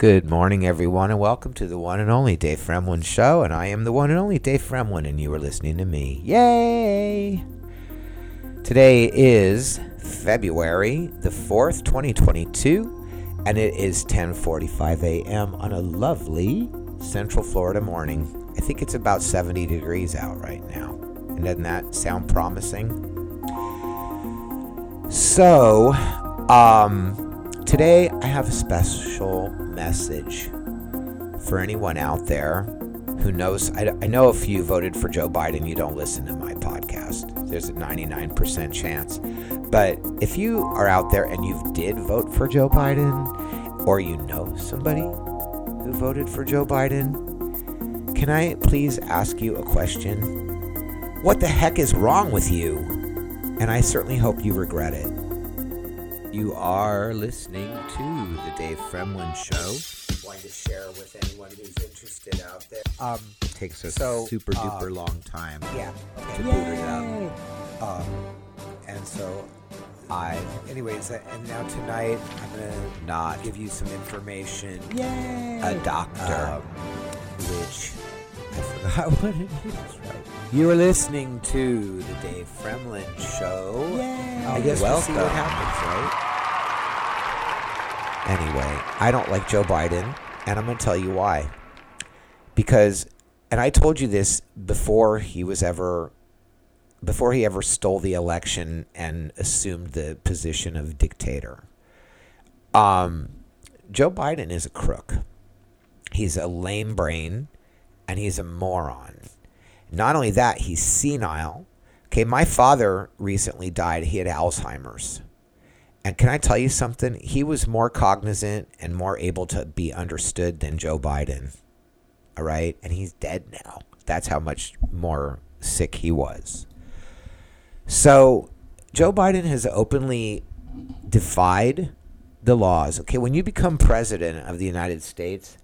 Good morning, everyone, and welcome to the one and only Dave Fremlin Show. And I am the one and only Dave Fremlin, and you are listening to me. Yay! Today is February the 4th, 2022, and it is 10:45 a.m. on a lovely Central Florida morning. I think it's about 70 degrees out right now. And doesn't that sound promising? So, um, today I have a special message for anyone out there who knows. I, I know if you voted for Joe Biden, you don't listen to my podcast. There's a 99% chance. But if you are out there and you did vote for Joe Biden, or you know somebody who voted for Joe Biden, can I please ask you a question? What the heck is wrong with you? And I certainly hope you regret it. You are listening to the Dave Fremlin Show. Wanting to share with anyone who's interested out there. Um, it takes a So, super uh, duper long time Yeah. to boot it up. Um, and so, I anyways, uh, and now tonight I'm gonna not give you some information. Yay! a Um, doctor, which I forgot what it is. Right. You are listening to the Dave Fremlin Show. Yay. I guess we'll see what happens, right? Anyway, I don't like Joe Biden, and I'm going to tell you why. Because, and I told you this before he was ever, before he ever stole the election and assumed the position of dictator. Um, Joe Biden is a crook. He's a lame brain, and he's a moron. Not only that, he's senile. Okay, my father recently died. He had Alzheimer's. And can I tell you something? He was more cognizant and more able to be understood than Joe Biden. All right? And he's dead now. That's how much more sick he was. So, Joe Biden has openly defied the laws. Okay, when you become president of the United States,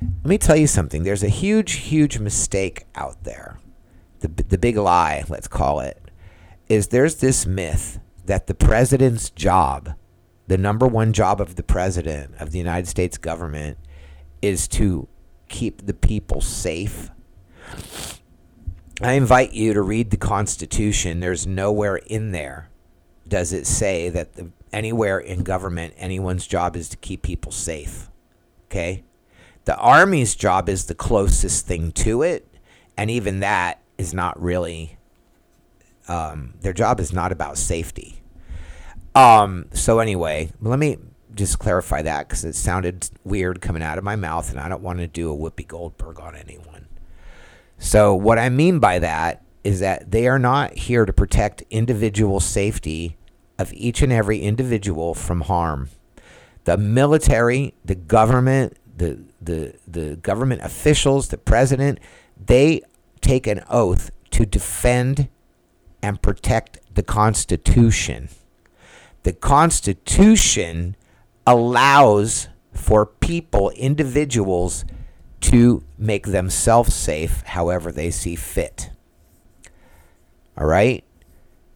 let me tell you something. There's a huge, huge mistake out there. The, the big lie, let's call it, is there's this myth that the president's job, the number one job of the president of the United States government, is to keep the people safe. I invite you to read the Constitution. There's nowhere in there does it say that the, anywhere in government anyone's job is to keep people safe. Okay? The Army's job is the closest thing to it, and even that is not really. Um, their job is not about safety. Um, so anyway, let me just clarify that because it sounded weird coming out of my mouth, and I don't want to do a Whoopi Goldberg on anyone. So what I mean by that is that they are not here to protect individual safety of each and every individual from harm. The military, the government, the the the government officials, the president, they take an oath to defend and protect the Constitution. The Constitution allows for people, individuals, to make themselves safe however they see fit. All right?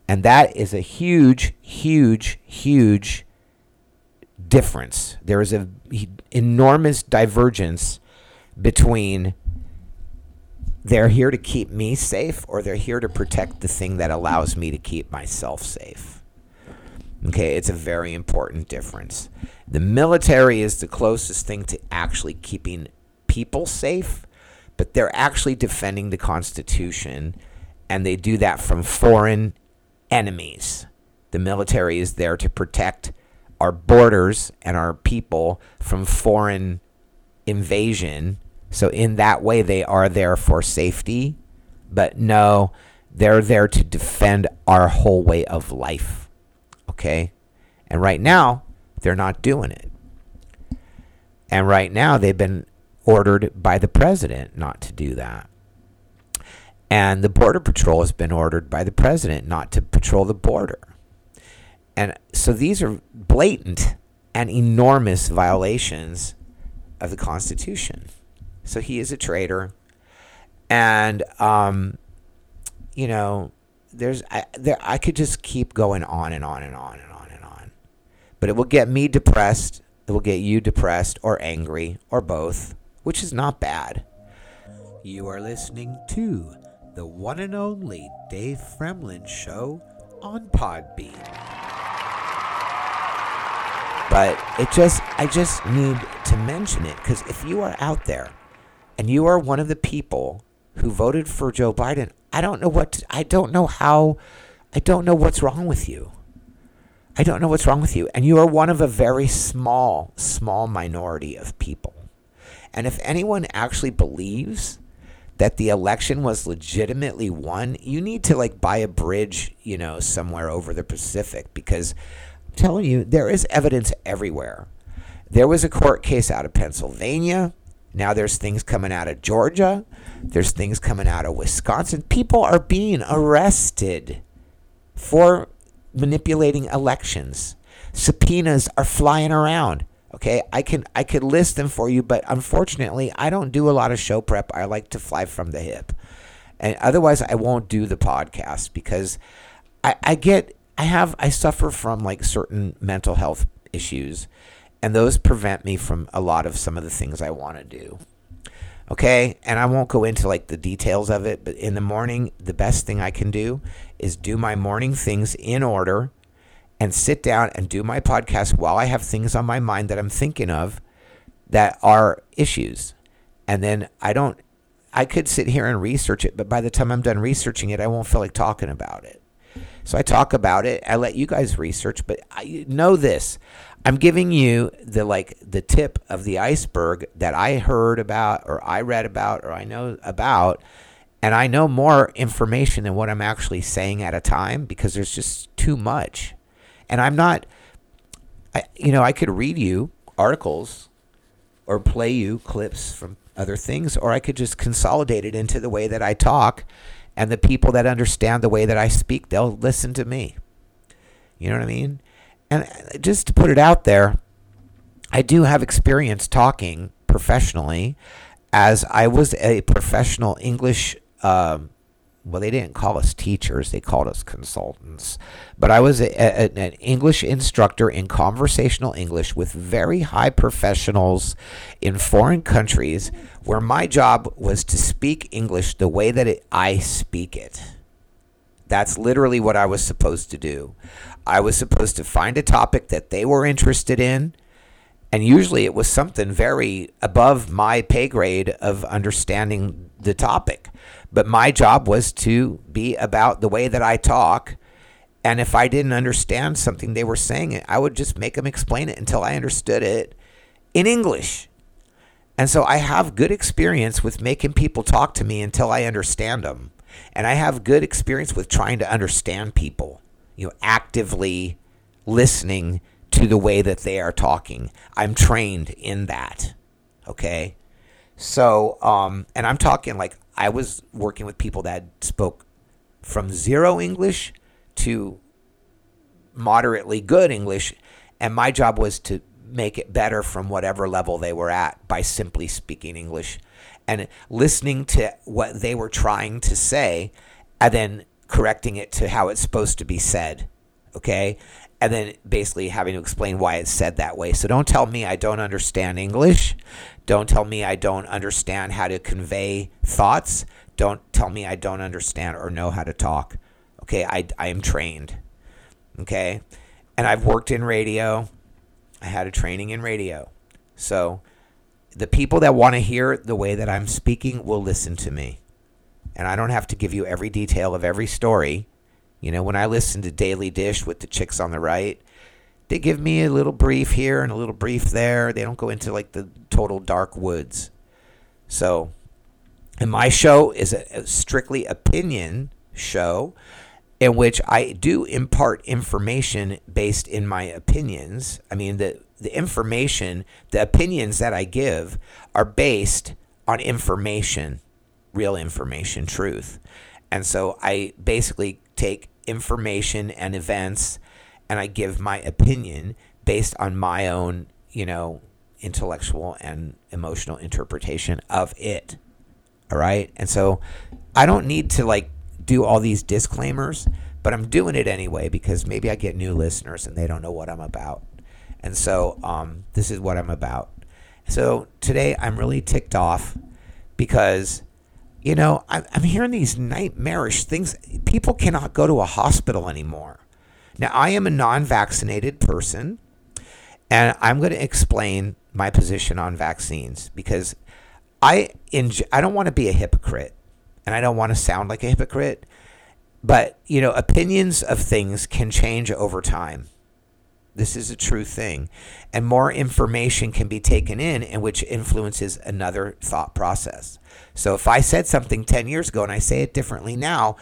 And that is a huge, huge, huge difference. There is an enormous divergence between they're here to keep me safe or they're here to protect the thing that allows me to keep myself safe. Okay, it's a very important difference. The military is the closest thing to actually keeping people safe, but they're actually defending the Constitution, and they do that from foreign enemies. The military is there to protect our borders and our people from foreign invasion. So, in that way, they are there for safety, but no, they're there to defend our whole way of life. Okay? And right now, they're not doing it. And right now, they've been ordered by the president not to do that. And the Border Patrol has been ordered by the president not to patrol the border. And so these are blatant and enormous violations of the Constitution. So he is a traitor. And, um, you know, there's, I, there, I could just keep going on and on and on and on and on. But it will get me depressed It will get you depressed or angry or both, which is not bad. You are listening to the one and only Dave Fremlin Show on Podbean. But it just, I just need to mention it because if you are out there and you are one of the people who voted for Joe Biden, I don't know what, I don't know how, I don't know what's wrong with you. I don't know what's wrong with you. And you are one of a very small, small minority of people. And if anyone actually believes that the election was legitimately won, you need to like buy a bridge, you know, somewhere over the Pacific because I'm telling you, there is evidence everywhere. There was a court case out of Pennsylvania. Now there's things coming out of Georgia. There's things coming out of Wisconsin. People are being arrested for manipulating elections. Subpoenas are flying around. Okay, I can I could list them for you, but unfortunately, I don't do a lot of show prep. I like to fly from the hip, and otherwise, I won't do the podcast because I, I get I have I suffer from like certain mental health issues, and those prevent me from a lot of some of the things I want to do. Okay, and I won't go into like the details of it, but in the morning, the best thing I can do is do my morning things in order and sit down and do my podcast while I have things on my mind that I'm thinking of that are issues. And then I don't, I could sit here and research it, but by the time I'm done researching it, I won't feel like talking about it. So I talk about it. I let you guys research, but I know this. I'm giving you the like the tip of the iceberg that I heard about or I read about or I know about and I know more information than what I'm actually saying at a time because there's just too much. And I'm not, I, you know, I could read you articles or play you clips from other things, or I could just consolidate it into the way that I talk. And the people that understand the way that I speak, they'll listen to me. You know what I mean? And uh, just to put it out there, I do have experience talking professionally as I was a professional English um, well, they didn't call us teachers, they called us consultants. But I was a, a, an English instructor in conversational English with very high professionals in foreign countries where my job was to speak English the way that it, I speak it. That's literally what I was supposed to do. I was supposed to find a topic that they were interested in. And usually it was something very above my pay grade of understanding the topic. But my job was to be about the way that I talk. And if I didn't understand something they were saying, I would just make them explain it until I understood it in English. And so I have good experience with making people talk to me until I understand them. And I have good experience with trying to understand people, you know, actively listening to the way that they are talking. I'm trained in that. Okay. So, um, and I'm talking like I was working with people that spoke from zero English to moderately good English, and my job was to make it better from whatever level they were at by simply speaking English and listening to what they were trying to say and then correcting it to how it's supposed to be said. Okay? And then basically having to explain why it's said that way. So don't tell me I don't understand English. Don't tell me I don't understand how to convey thoughts. Don't tell me I don't understand or know how to talk. Okay, I, I am trained. Okay, and I've worked in radio. I had a training in radio. So the people that want to hear the way that I'm speaking will listen to me. And I don't have to give you every detail of every story. You know, when I listen to Daily Dish with the chicks on the right, they give me a little brief here and a little brief there. They don't go into like the total dark woods. So, and my show is a, a strictly opinion show in which I do impart information based in my opinions. I mean, the, the information, the opinions that I give are based on information, real information, truth. And so I basically take information and events and I give my opinion based on my own, you know, intellectual and emotional interpretation of it. All right? And so I don't need to like do all these disclaimers, but I'm doing it anyway because maybe I get new listeners and they don't know what I'm about. And so um, this is what I'm about. So today I'm really ticked off because, you know, I'm, I'm hearing these nightmarish things. People cannot go to a hospital anymore. Now, I am a non vaccinated person, and I'm going to explain my position on vaccines because I, I don't want to be a hypocrite and I don't want to sound like a hypocrite, but, you know, opinions of things can change over time. This is a true thing. And more information can be taken in, and which influences another thought process. So if I said something 10 years ago and I say it differently now,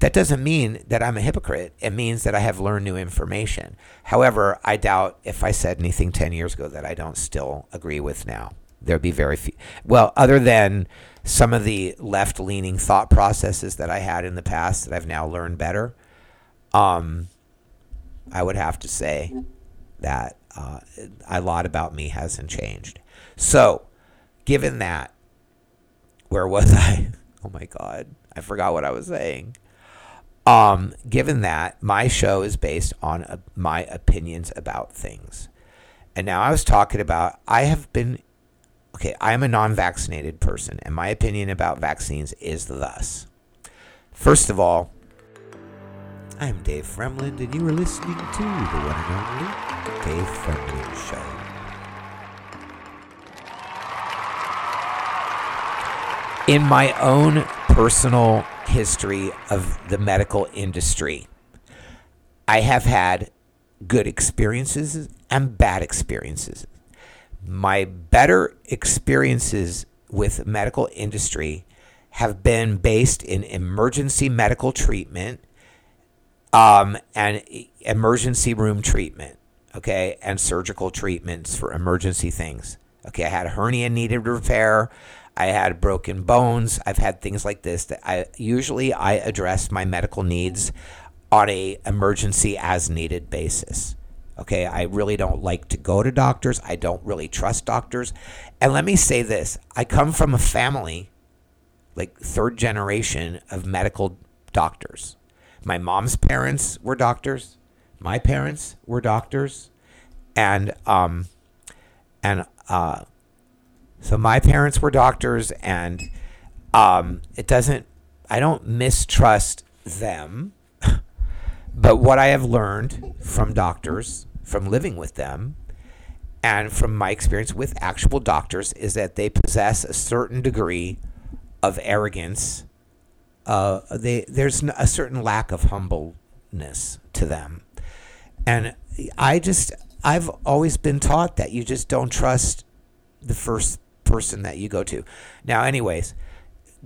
that doesn't mean that I'm a hypocrite. It means that I have learned new information. However, I doubt if I said anything 10 years ago that I don't still agree with now. There'd be very few. Well, other than some of the left leaning thought processes that I had in the past that I've now learned better, um, I would have to say that uh, a lot about me hasn't changed. So, given that, where was I? Oh my God, I forgot what I was saying. Um, given that my show is based on uh, my opinions about things, and now I was talking about I have been okay. I am a non-vaccinated person, and my opinion about vaccines is thus: first of all, I'm Dave Fremlin, and you are listening to the one and only Dave Fremlin Show. In my own personal history of the medical industry, I have had good experiences and bad experiences. My better experiences with medical industry have been based in emergency medical treatment um, and emergency room treatment, okay, and surgical treatments for emergency things. Okay, I had a hernia needed repair. I had broken bones. I've had things like this that I usually I address my medical needs on a emergency as needed basis. Okay, I really don't like to go to doctors. I don't really trust doctors. And let me say this, I come from a family like third generation of medical doctors. My mom's parents were doctors. My parents were doctors, and um, and uh, so my parents were doctors, and um, it doesn't. I don't mistrust them, but what I have learned from doctors, from living with them, and from my experience with actual doctors, is that they possess a certain degree of arrogance uh, they there's a certain lack of humbleness to them, and I just I've always been taught that you just don't trust the first person that you go to. Now, anyways,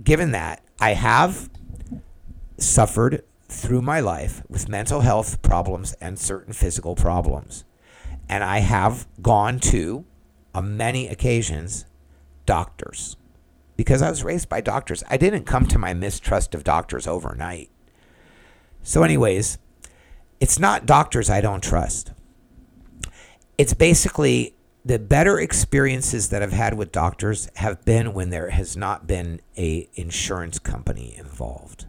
given that I have suffered through my life with mental health problems and certain physical problems, and I have gone to, on many occasions, doctors because I was raised by doctors. I didn't come to my mistrust of doctors overnight. So, anyways, it's not doctors I don't trust. It's basically the better experiences that I've had with doctors have been when there has not been a insurance company involved.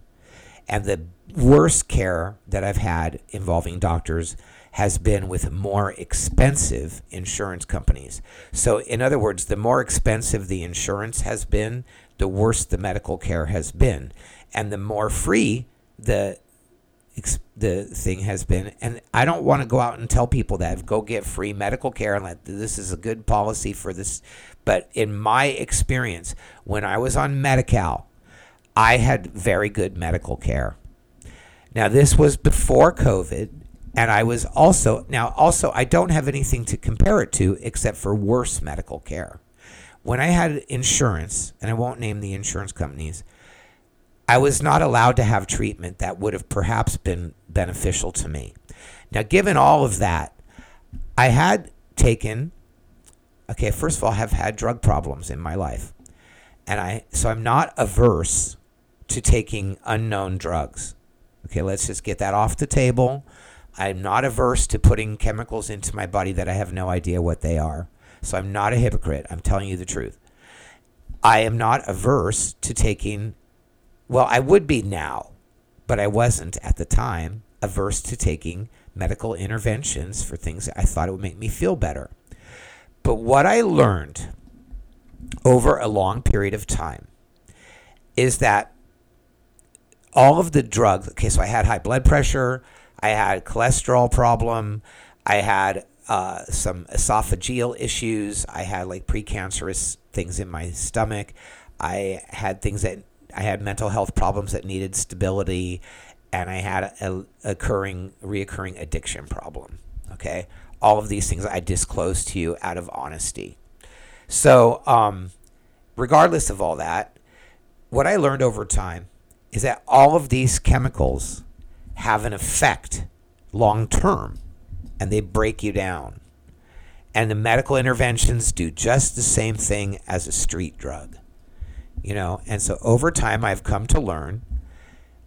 And the worst care that I've had involving doctors has been with more expensive insurance companies. So, in other words, the more expensive the insurance has been, the worse the medical care has been, and the more free the the thing has been. And I don't want to go out and tell people that go get free medical care and that this is a good policy for this. But in my experience, when I was on Medi-Cal, I had very good medical care. Now, this was before COVID, and I was also, now, also, I don't have anything to compare it to except for worse medical care. When I had insurance, and I won't name the insurance companies, I was not allowed to have treatment that would have perhaps been beneficial to me. Now, given all of that, I had taken, okay, first of all, I have had drug problems in my life. And I, so I'm not averse to taking unknown drugs. Okay, let's just get that off the table. I'm not averse to putting chemicals into my body that I have no idea what they are. So I'm not a hypocrite. I'm telling you the truth. I am not averse to taking, well, I would be now, but I wasn't at the time averse to taking medical interventions for things I thought it would make me feel better. But what I learned over a long period of time is that all of the drugs, okay, so I had high blood pressure, I had cholesterol problem, I had uh, some esophageal issues, I had like precancerous things in my stomach, I had things that I had mental health problems that needed stability, and I had a, a occurring, reoccurring addiction problem. Okay, all of these things I disclosed to you out of honesty. So, um, regardless of all that, what I learned over time is that all of these chemicals have an effect long term and they break you down. And the medical interventions do just the same thing as a street drug. You know, and so over time I've come to learn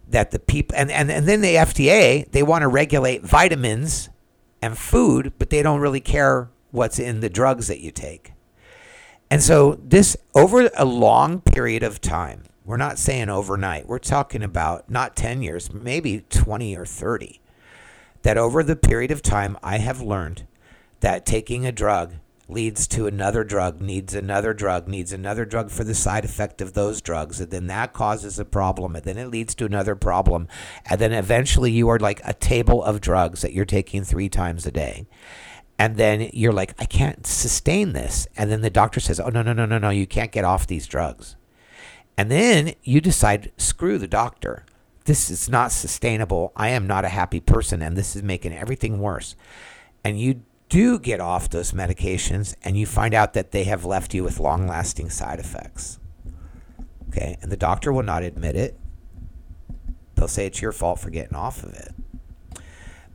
that the people and, and, and then the FDA, they want to regulate vitamins and food, but they don't really care what's in the drugs that you take. And so this over a long period of time, we're not saying overnight. We're talking about not 10 years, maybe 20 or 30. That over the period of time, I have learned that taking a drug leads to another drug, needs another drug, needs another drug for the side effect of those drugs. And then that causes a problem. And then it leads to another problem. And then eventually you are like a table of drugs that you're taking three times a day. And then you're like, I can't sustain this. And then the doctor says, Oh, no, no, no, no, no, you can't get off these drugs. And then you decide, screw the doctor. This is not sustainable. I am not a happy person, and this is making everything worse. And you do get off those medications, and you find out that they have left you with long lasting side effects. Okay, and the doctor will not admit it. They'll say it's your fault for getting off of it.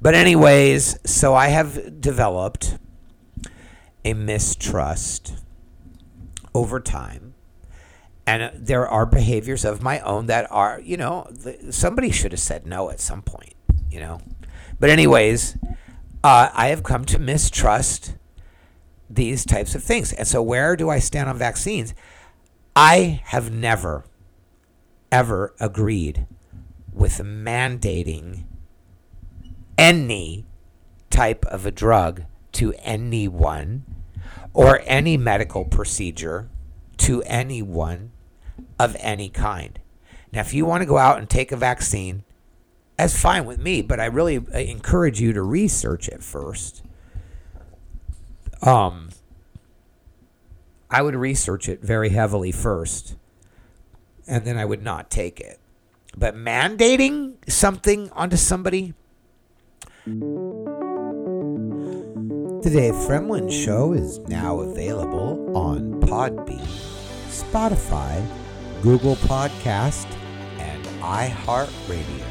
But, anyways, so I have developed a mistrust over time and there are behaviors of my own that are you know somebody should have said no at some point you know? But anyways uh, i have come to mistrust these types of things. And so where do i stand on vaccines? I have never ever agreed with mandating any type of a drug to anyone or any medical procedure to anyone of any kind. Now, if you want to go out and take a vaccine, that's fine with me, but I really uh, encourage you to research it first. Um, I would research it very heavily first, and then I would not take it. But mandating something onto somebody. Dave Fremlin Show is now available on Podbean, Spotify, Google Podcast, and iHeartRadio.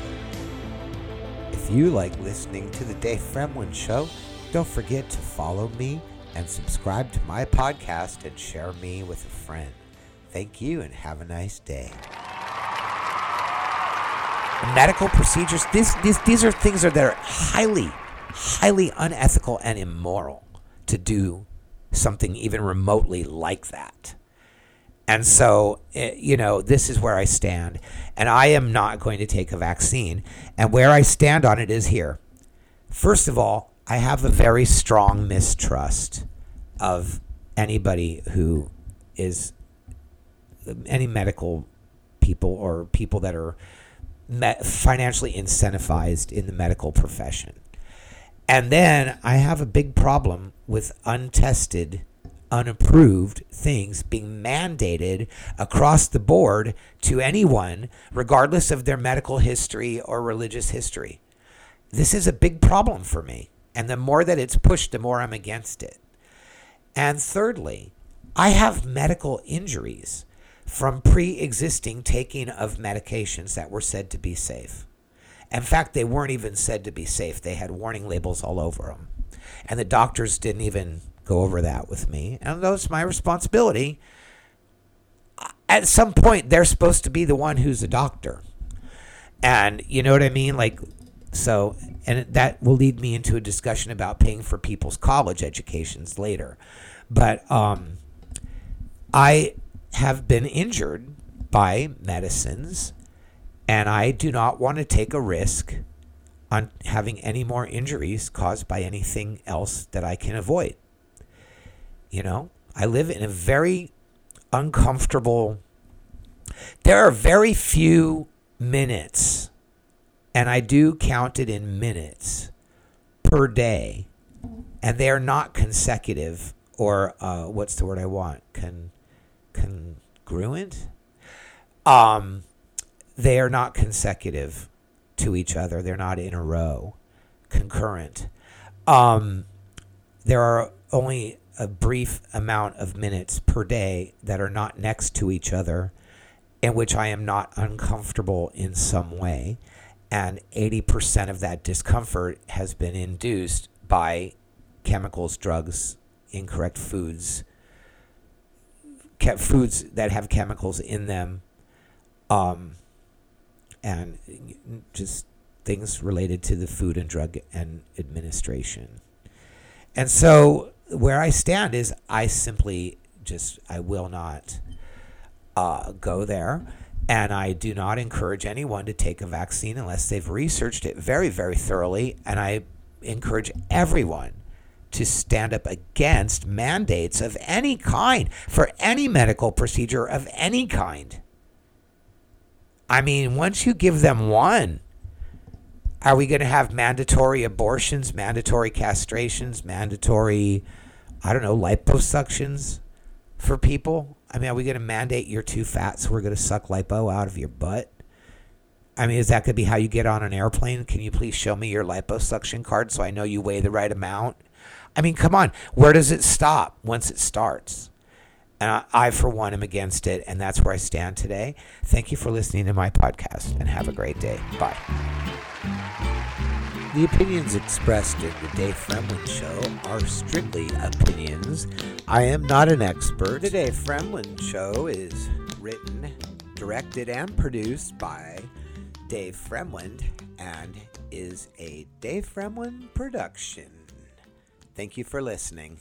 If you like listening to The Dave Fremlin Show, don't forget to follow me and subscribe to my podcast and share me with a friend. Thank you and have a nice day. Medical procedures, these, these, these are things that are highly, highly unethical and immoral to do something even remotely like that. And so, eh, you know, this is where I stand. And I am not going to take a vaccine. And where I stand on it is here. First of all, I have a very strong mistrust of anybody who is any medical people or people that are financially incentivized in the medical profession. And then I have a big problem with untested unapproved things being mandated across the board to anyone, regardless of their medical history or religious history. This is a big problem for me. And the more that it's pushed, the more I'm against it. And thirdly, I have medical injuries from pre existing taking of medications that were said to be safe. In fact, they weren't even said to be safe, they had warning labels all over them. And the doctors didn't even go over that with me. And that's my responsibility. At some point, they're supposed to be the one who's a doctor. And you know what I mean? Like, so, and that will lead me into a discussion about paying for people's college educations later. But um, I have been injured by medicines, and I do not want to take a risk on having any more injuries caused by anything else that I can avoid. You know, I live in a very uncomfortable. There are very few minutes, and I do count it in minutes per day, and they are not consecutive or uh, what's the word I want? Con, congruent. Um, they are not consecutive to each other. They're not in a row, concurrent. Um, there are only a brief amount of minutes per day that are not next to each other in which I am not uncomfortable in some way. And 80% of that discomfort has been induced by chemicals, drugs, incorrect foods, foods that have chemicals in them, um, and just things related to the Food and Drug and Administration. And so where I stand is I simply just I will not uh, go there. And I do not encourage anyone to take a vaccine unless they've researched it very, very thoroughly. And I encourage everyone to stand up against mandates of any kind for any medical procedure of any kind. I mean, once you give them one, are we going to have mandatory abortions, mandatory castrations, mandatory, I don't know, liposuctions for people? I mean, are we going to mandate you're too fat, so we're going to suck lipo out of your butt? I mean, is that going to be how you get on an airplane? Can you please show me your liposuction card so I know you weigh the right amount? I mean, come on. Where does it stop once it starts? And I, I, for one, am against it. And that's where I stand today. Thank you for listening to my podcast and have a great day. Bye. The opinions expressed in the Dave Fremlin Show are strictly opinions. I am not an expert. The Dave Fremlin Show is written, directed, and produced by Dave Fremlin and is a Dave Fremlin production. Thank you for listening.